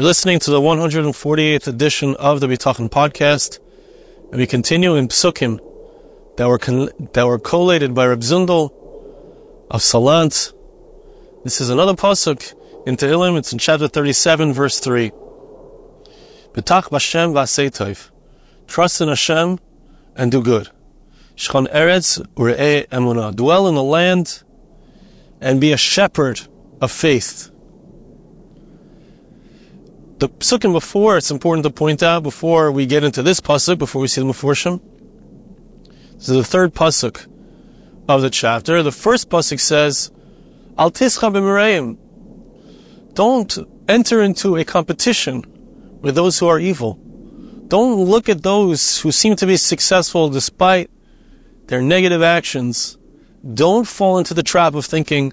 You're listening to the 148th edition of the Bitachon podcast, and we continue in Psukim that were con- that were collated by Reb Zundel of Salant. This is another pasuk in Tehillim. It's in chapter 37, verse 3. B'tach b'Hashem v'asei Trust in Hashem and do good. Shchan eretz ure'e emunah. Dwell in the land and be a shepherd of faith. The psukim before, it's important to point out before we get into this pasuk, before we see the Mephoshim. This is the third pasuk of the chapter. The first pasuk says, Al tischa b'mireim. Don't enter into a competition with those who are evil. Don't look at those who seem to be successful despite their negative actions. Don't fall into the trap of thinking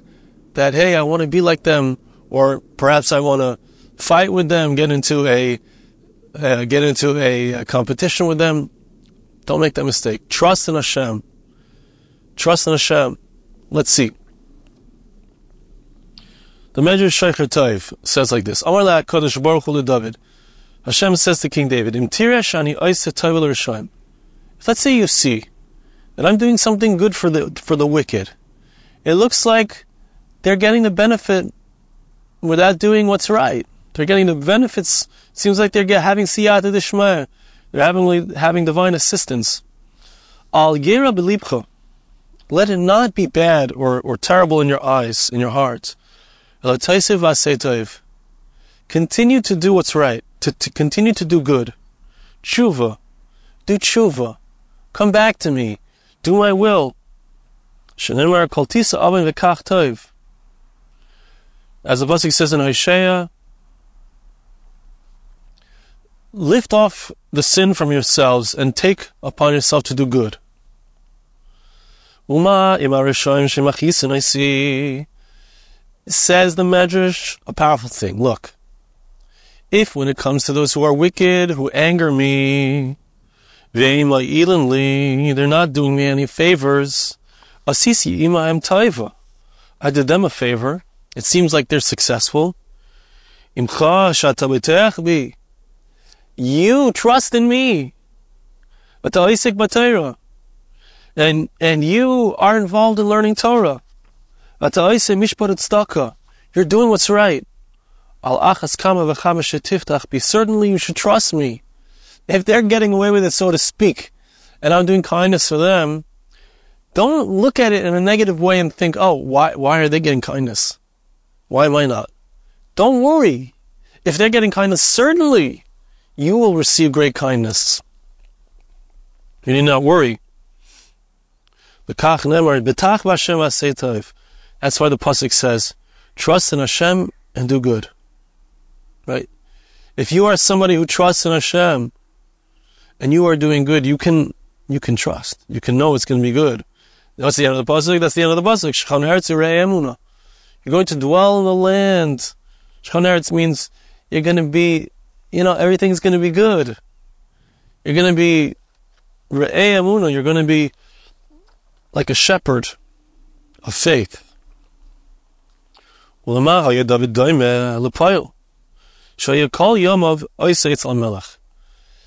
that, hey, I want to be like them, or perhaps I want to fight with them, get into a uh, get into a, a, competition with them. Don't make that mistake. Trust in Hashem. Trust in Hashem. Let's see. The Medrash Shocher Tov says like this: Amar Kodesh Baruch Hu David. Hashem says to King David, If let's say you see that I'm doing something good for the for the wicked, it looks like they're getting the benefit without doing what's right. They're getting the benefits. It seems like they're having siyata dishmaya. They're having, having divine assistance. Al yera belibcha. Let it not be bad or, or terrible in your eyes, in your heart. Continue to do what's right, to, to continue to do good. Tshuva. Do tshuva. Come back to me. Do my will. As the Pasuk says in Isaiah, lift off the sin from yourselves and take upon yourself to do good. Uma I see. Says the Medrash, a powerful thing. Look, if when it comes to those who are wicked, who anger me, they're not doing me any favors. Asisi ima am taiva. I did them a favor. It seems like they're successful. Imcha you trust in me. And, and you are involved in learning Torah. You're doing what's right. Certainly you should trust me. If they're getting away with it, so to speak, and I'm doing kindness for them, don't look at it in a negative way and think, oh, why, why are they getting kindness? Why am I not? Don't worry. If they're getting kindness, certainly you will receive great kindness. You need not worry. That's why the pasuk says, "Trust in Hashem and do good." Right? If you are somebody who trusts in Hashem and you are doing good, you can you can trust. You can know it's going to be good. That's the end of the pasuk. That's the end of the pasuk. You're going to dwell in the land. Shchan means you're going to be you know, everything's going to be good. You're going to be re'ei amuna. You're going to be like a shepherd of faith.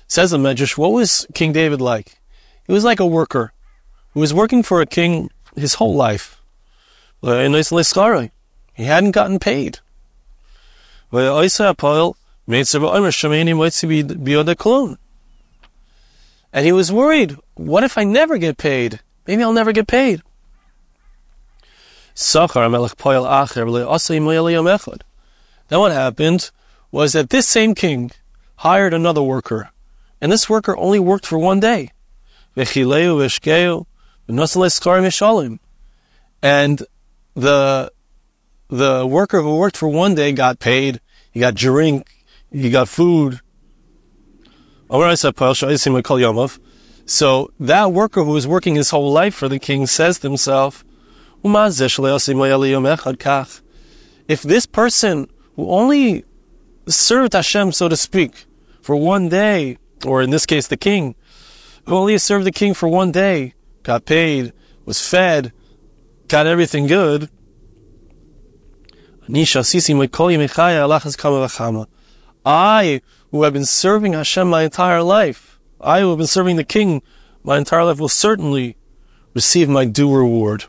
Says the Medrash, what was King David like? He was like a worker who was working for a king his whole life. He hadn't gotten paid. And he was worried, what if I never get paid? Maybe I'll never get paid. Then what happened was that this same king hired another worker, and this worker only worked for one day. And the the worker who worked for one day got paid, he got drink, he got food. So that worker who was working his whole life for the king says to himself, if this person who only served Hashem, so to speak, for one day, or in this case the king, who only served the king for one day, got paid, was fed, got everything good, I, who have been serving Hashem my entire life, I who have been serving the King my entire life, will certainly receive my due reward.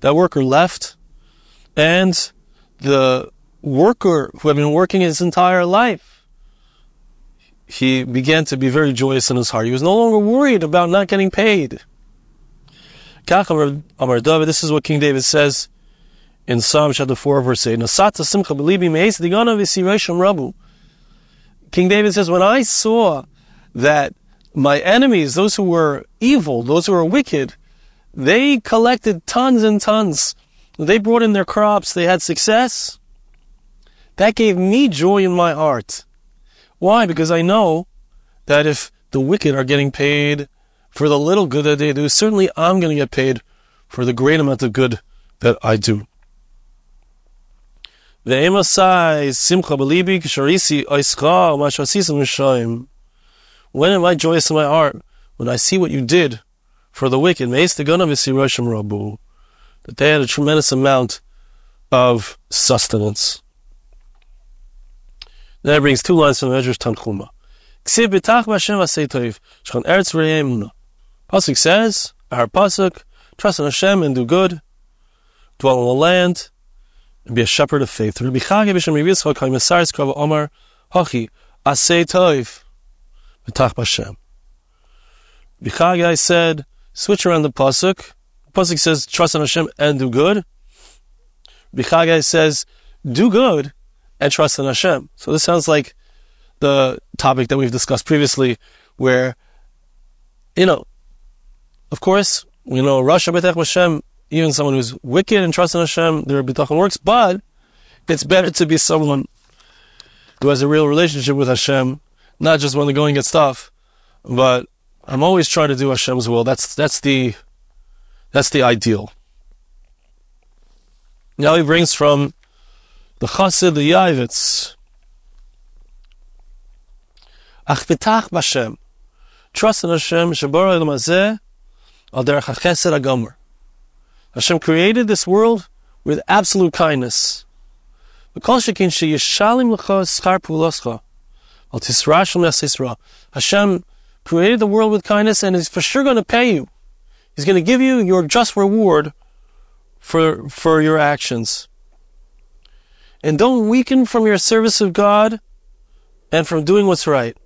That worker left, and the worker who had been working his entire life, he began to be very joyous in his heart. He was no longer worried about not getting paid. This is what King David says in Psalm chapter 4, verse 8. Nasata simcha belibi meis digana v'siresham rabu. King David says, when I saw that my enemies, those who were evil, those who were wicked, they collected tons and tons. They brought in their crops. They had success. That gave me joy in my heart. Why? Because I know that if the wicked are getting paid for the little good that they do, certainly I'm going to get paid for the great amount of good that I do. When am I joyous in my heart? When I see what you did for the wicked. That they had a tremendous amount of sustenance. That brings two lines from the Medrash Tanchuma. Pasuk says, our Pasuk, trust in Hashem and do good, dwell in the land, and be a shepherd of faith. Bichagai said, switch around the pasuk. Pasuk says, trust in Hashem and do good. Bichagai says, do good and trust in Hashem. So this sounds like the topic that we've discussed previously, where, you know, of course, we know Rasha B'tech Hashem, even someone who's wicked and trusts in Hashem, their bitachon works, but it's better to be someone who has a real relationship with Hashem, not just when they're going get stuff. but I'm always trying to do Hashem's will. That's that's the that's the ideal. Now he brings from the Chassid, the Yavitz. Ach v'tach b'Hashem. Trust in Hashem, Shabara Elam Al derech hachesed agomer. Hashem created this world with absolute kindness. Hashem created the world with kindness and is for sure going to pay you. He's going to give you your just reward for, for your actions. And don't weaken from your service of God and from doing what's right.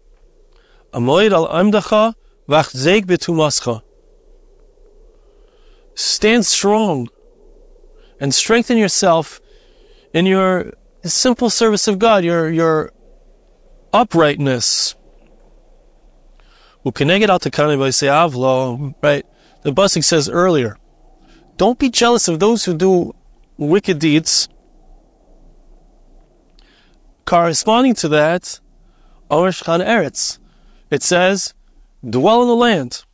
Amoid al amdacha v'achzeik betumascha. Stand strong and strengthen yourself in your simple service of God, your, your uprightness. Right? The pasuk says earlier, don't be jealous of those who do wicked deeds. Corresponding to that, Eretz, it says, dwell in the land.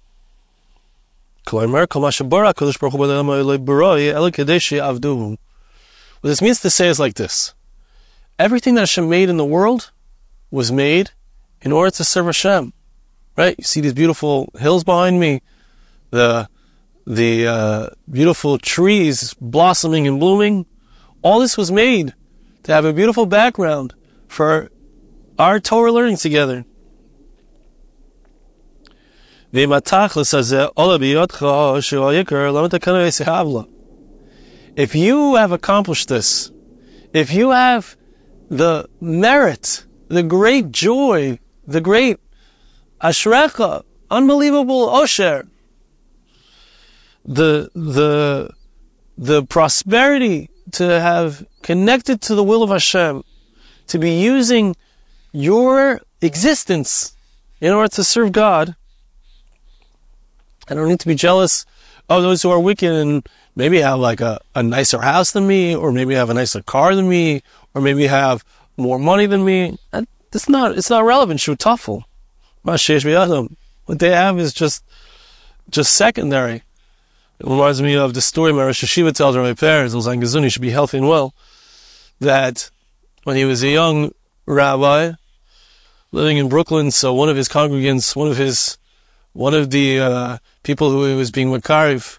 What this means to say is like this. Everything that Hashem made in the world was made in order to serve Hashem. Right? You see these beautiful hills behind me, the the uh, beautiful trees blossoming and blooming. All this was made to have a beautiful background for our Torah learning together. If you have accomplished this, if you have the merit, the great joy, the great ashrecha, unbelievable osher, the, the, the prosperity to have connected to the will of Hashem, to be using your existence in order to serve God, I don't need to be jealous of those who are wicked and maybe have like a, a nicer house than me, or maybe have a nicer car than me, or maybe have more money than me. It's not, it's not relevant. Shutafel. What they have is just, just secondary. It reminds me of the story my Rosh Yeshiva tells my parents, Elzan Gazuni should be healthy and well, that when he was a young rabbi living in Brooklyn, so one of his congregants, one of his one of the uh, people who was being Makariv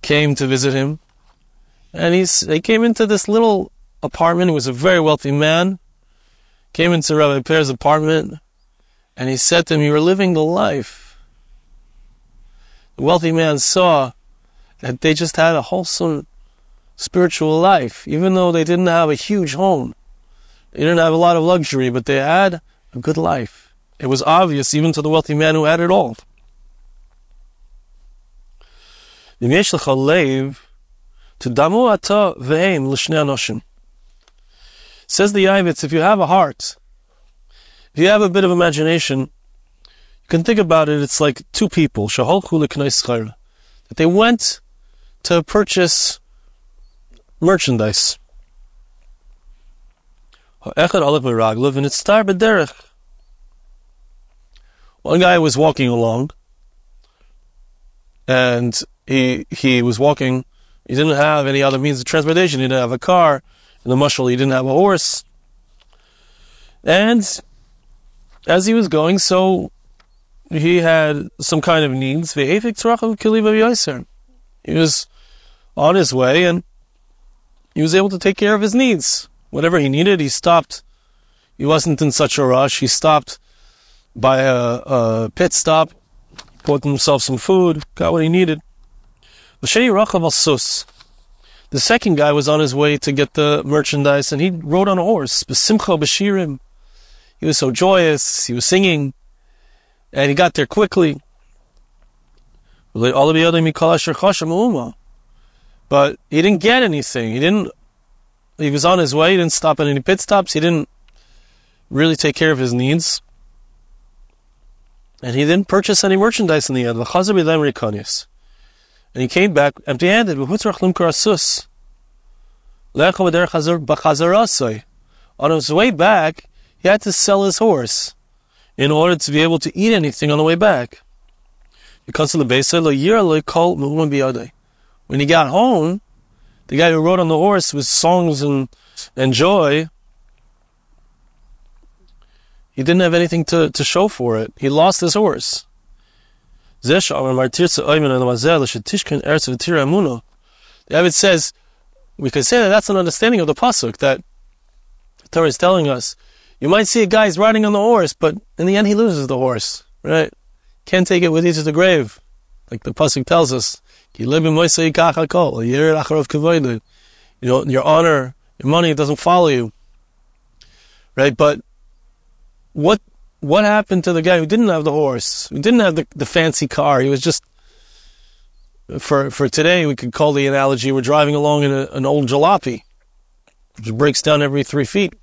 came to visit him, and he's they came into this little apartment. He was a very wealthy man. Came into Rabbi Per's apartment, and he said to him, You are living the life." The wealthy man saw that they just had a wholesome spiritual life, even though they didn't have a huge home. They didn't have a lot of luxury, but they had a good life. It was obvious even to the wealthy man who had it all. Says the Yavitz, if you have a heart, if you have a bit of imagination, you can think about it, it's like two people, that they went to purchase merchandise. One guy was walking along, and he he was walking. He didn't have any other means of transportation. He didn't have a car. In the mushal, he didn't have a horse. And as he was going, so he had some kind of needs. He was on his way, and he was able to take care of his needs. Whatever he needed, he stopped. He wasn't in such a rush. He stopped by a, a pit stop, bought himself some food, got what he needed. The second guy was on his way to get the merchandise, and he rode on a horse. He was so joyous. He was singing, and he got there quickly. But he didn't get anything. He didn't. He was on his way. He didn't stop at any pit stops. He didn't really take care of his needs, and he didn't purchase any merchandise in the end. And he came back empty-handed. On his way back, he had to sell his horse in order to be able to eat anything on the way back. When he got home, the guy who rode on the horse with songs and, and joy, he didn't have anything to, to show for it. He lost his horse. The Abbot says, we could say that that's an understanding of the Pasuk, that the Torah is telling us, you might see a guy is riding on the horse, but in the end he loses the horse, right? Can't take it with you to the grave, like the Pasuk tells us. You know, your honor, your money doesn't follow you. Right? But what what happened to the guy who didn't have the horse, who didn't have the, the fancy car? He was just for for today we could call the analogy we're driving along in a, an old jalopy, which breaks down every three feet.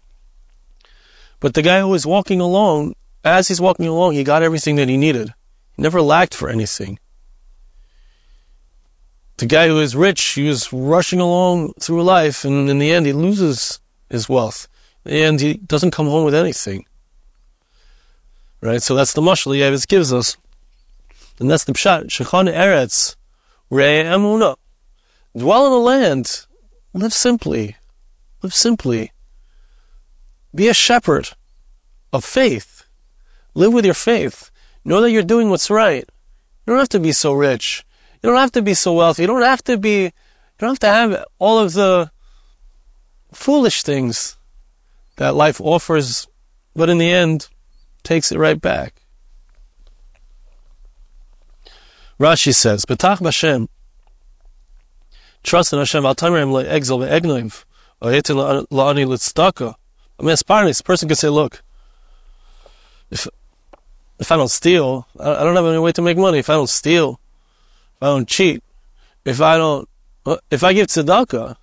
But the guy who was walking along, as he's walking along, he got everything that he needed. He never lacked for anything. The guy who is rich, he was rushing along through life, and in the end, he loses his wealth. And he doesn't come home with anything. Right? So that's the mashal Yavitz gives us. And that's the pshat. Shechan eretz, rei emuna. Dwell in the land. Live simply. Live simply. Be a shepherd of faith. Live with your faith. Know that you're doing what's right. You don't have to be so rich. You don't have to be so wealthy. You don't have to be, you don't have to have all of the foolish things that life offers, but in the end, takes it right back. Rashi says, Betach Bashem, trust in Hashem, al tamirem le'egzel ve'egnoiv, or yetin la'ani l'tzedakah. I mean, as a person could say, look, if, if I don't steal, I don't have any way to make money. If I don't steal, if I don't cheat, if I don't, if I give tzedakah,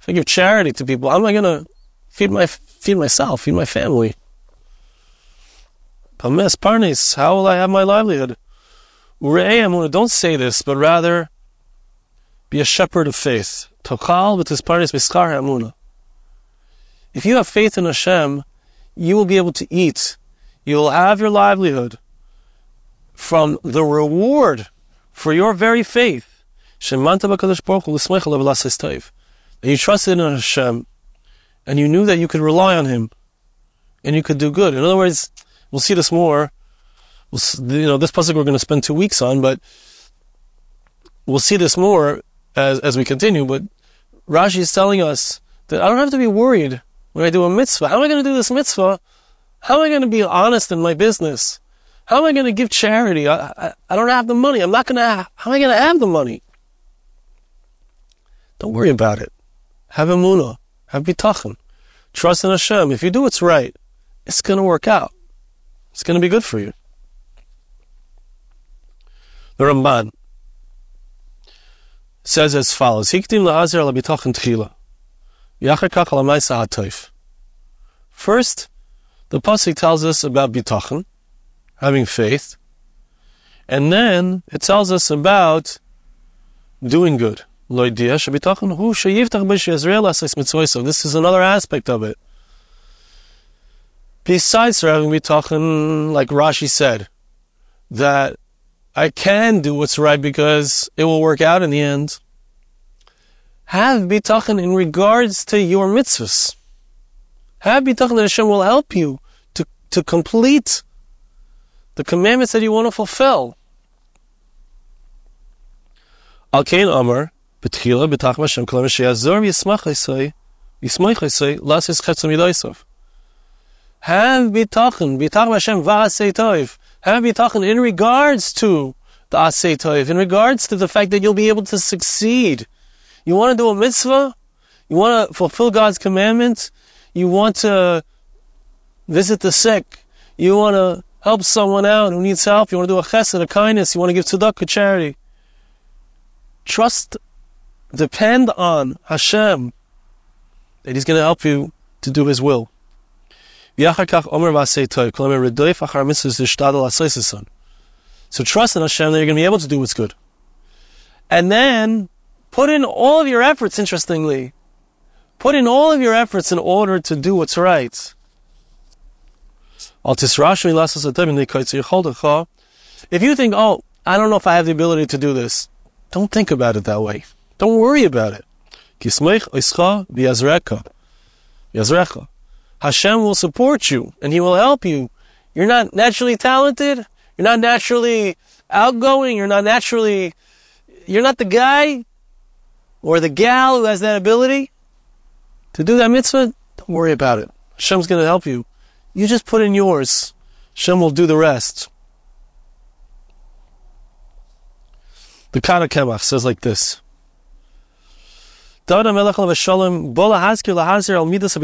if I give charity to people, how am I going to feed my feed myself, feed my family? Oh, Pames parnis, how will I have my livelihood? Don't say this, but rather be a shepherd of faith. Tochal parnis miskar hamuna. If you have faith in Hashem, you will be able to eat. You will have your livelihood from the reward for your very faith. That you trusted in Hashem and you knew that you could rely on Him and you could do good. In other words, we'll see this more we'll, you know, this pasuk we're going to spend two weeks on, but we'll see this more as, as we continue. But Rashi is telling us that I don't have to be worried when I do a mitzvah. How am I going to do this mitzvah? How am I going to be honest in my business? How am I going to give charity? I, I, I don't have the money. I'm not going to, how am I going to have the money? Don't worry about it. Have emunah. Have bitachon. Trust in Hashem. If you do what's right, it's going to work out. It's going to be good for you. The Ramban says as follows: Hiktim la'azer labitachon tchila, yachar kach ha'toif. First, the pasuk tells us about bitachon, having faith, and then it tells us about doing good. This is another aspect of it. Besides having bitachon, like Rashi said, that I can do what's right because it will work out in the end. Have bitachon in regards to your mitzvahs. Have bitachon that Hashem will help you to, to complete the commandments that you want to fulfill. Al Kain Amar, Betchila, Betach Hashem, Kolam Sheyazor, Yismach Yismach Esay, Las Yischetz Midaisov. Um, Have bitachon, bitach Hashem va'asei. Have bitachon in regards to the asei in regards to the fact that you'll be able to succeed. You want to do a mitzvah? You want to fulfill God's commandments? You want to visit the sick? You want to help someone out who needs help? You want to do a chesed, a kindness? You want to give tzedakah, charity? Trust, depend on Hashem that He's going to help you to do His will. So trust in Hashem that you're going to be able to do what's good. And then put in all of your efforts, interestingly. Put in all of your efforts in order to do what's right. If you think, oh, I don't know if I have the ability to do this, don't think about it that way. Don't worry about it. Hashem will support you and He will help you. You're not naturally talented. You're not naturally outgoing. You're not naturally, you're not the guy or the gal who has that ability to do that mitzvah. Don't worry about it. Hashem's going to help you. You just put in yours. Hashem will do the rest. The Kad HaKemach says like this. Dada melech bola haskir lahazir al midas.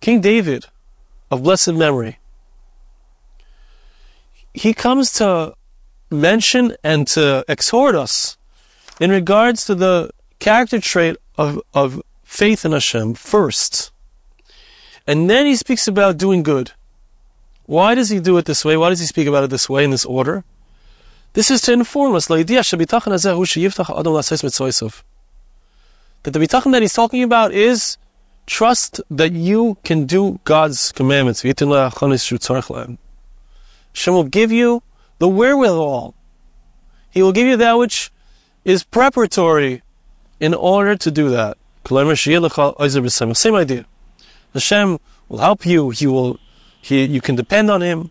King David, of blessed memory, he comes to mention and to exhort us in regards to the character trait of, of faith in Hashem first. And then he speaks about doing good. Why does he do it this way? Why does he speak about it this way in this order? This is to inform us that the bitachon that he's talking about is trust that you can do God's commandments. Hashem will give you the wherewithal. He will give you that which is preparatory in order to do that. Same idea. Hashem will help you. He will. He, you can depend on Him.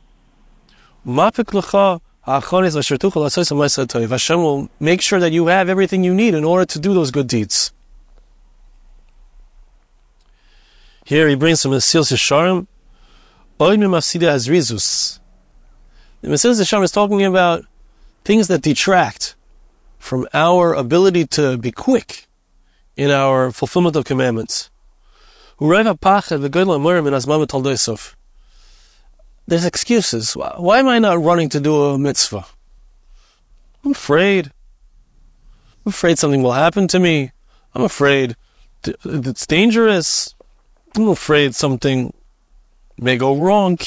Hashem will make sure that you have everything you need in order to do those good deeds. Here he brings from Mesilas Yesharim, Oid Mimafsida as Rizus. The Mesilas Yesharim is talking about things that detract from our ability to be quick in our fulfillment of commandments. There's excuses. Why am I not running to do a mitzvah? I'm afraid. I'm afraid something will happen to me. I'm afraid it's dangerous. I'm afraid something may go wrong.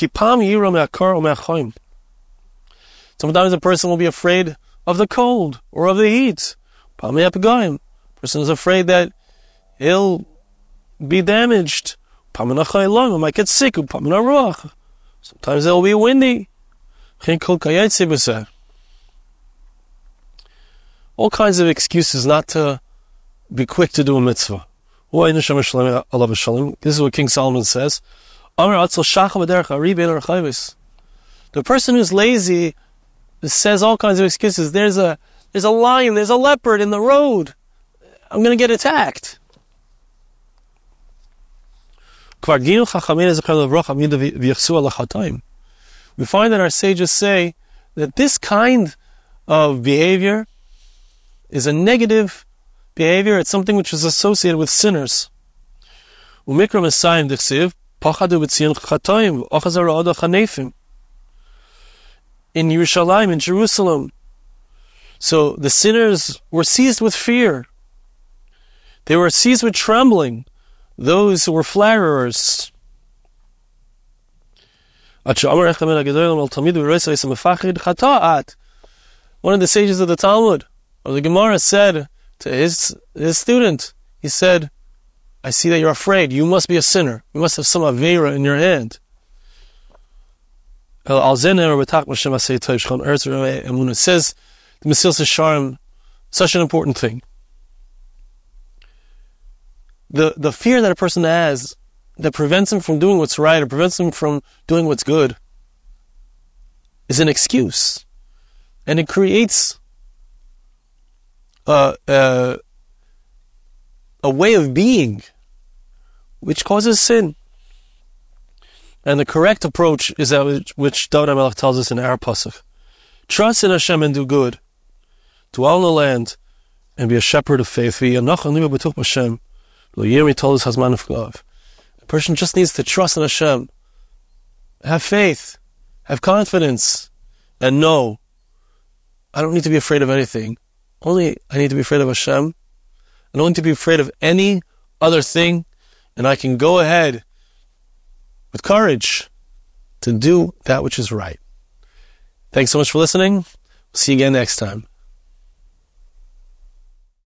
Sometimes a person will be afraid of the cold or of the heat. A person is afraid that he'll be damaged. I might get sick. Sometimes it will be windy. All kinds of excuses not to be quick to do a mitzvah. This is what King Solomon says. The person who's lazy says all kinds of excuses. There's a there's a lion, there's a leopard in the road. I'm going to get attacked. We find that our sages say that this kind of behavior is a negative behavior. It's something which is associated with sinners. In Yerushalayim, in Jerusalem, so the sinners were seized with fear. They were seized with trembling. Those who were flatterers. One of the sages of the Talmud, of the Gemara, said to his, his student, he said, I see that you're afraid. You must be a sinner. You must have some Avera in your hand. It says the Mesilas Yesharim, such an important thing. The, the fear that a person has that prevents him from doing what's right or prevents him from doing what's good is an excuse. And it creates a, a, a way of being which causes sin. And the correct approach is that which, which David HaMelech tells us in our pasuk. Trust in Hashem and do good dwell in the land, and be a shepherd of faith. Us of. A person just needs to trust in Hashem, have faith, have confidence, and know I don't need to be afraid of anything. Only I need to be afraid of Hashem. I don't need to be afraid of any other thing, and I can go ahead with courage to do that which is right. Thanks so much for listening. See you again next time.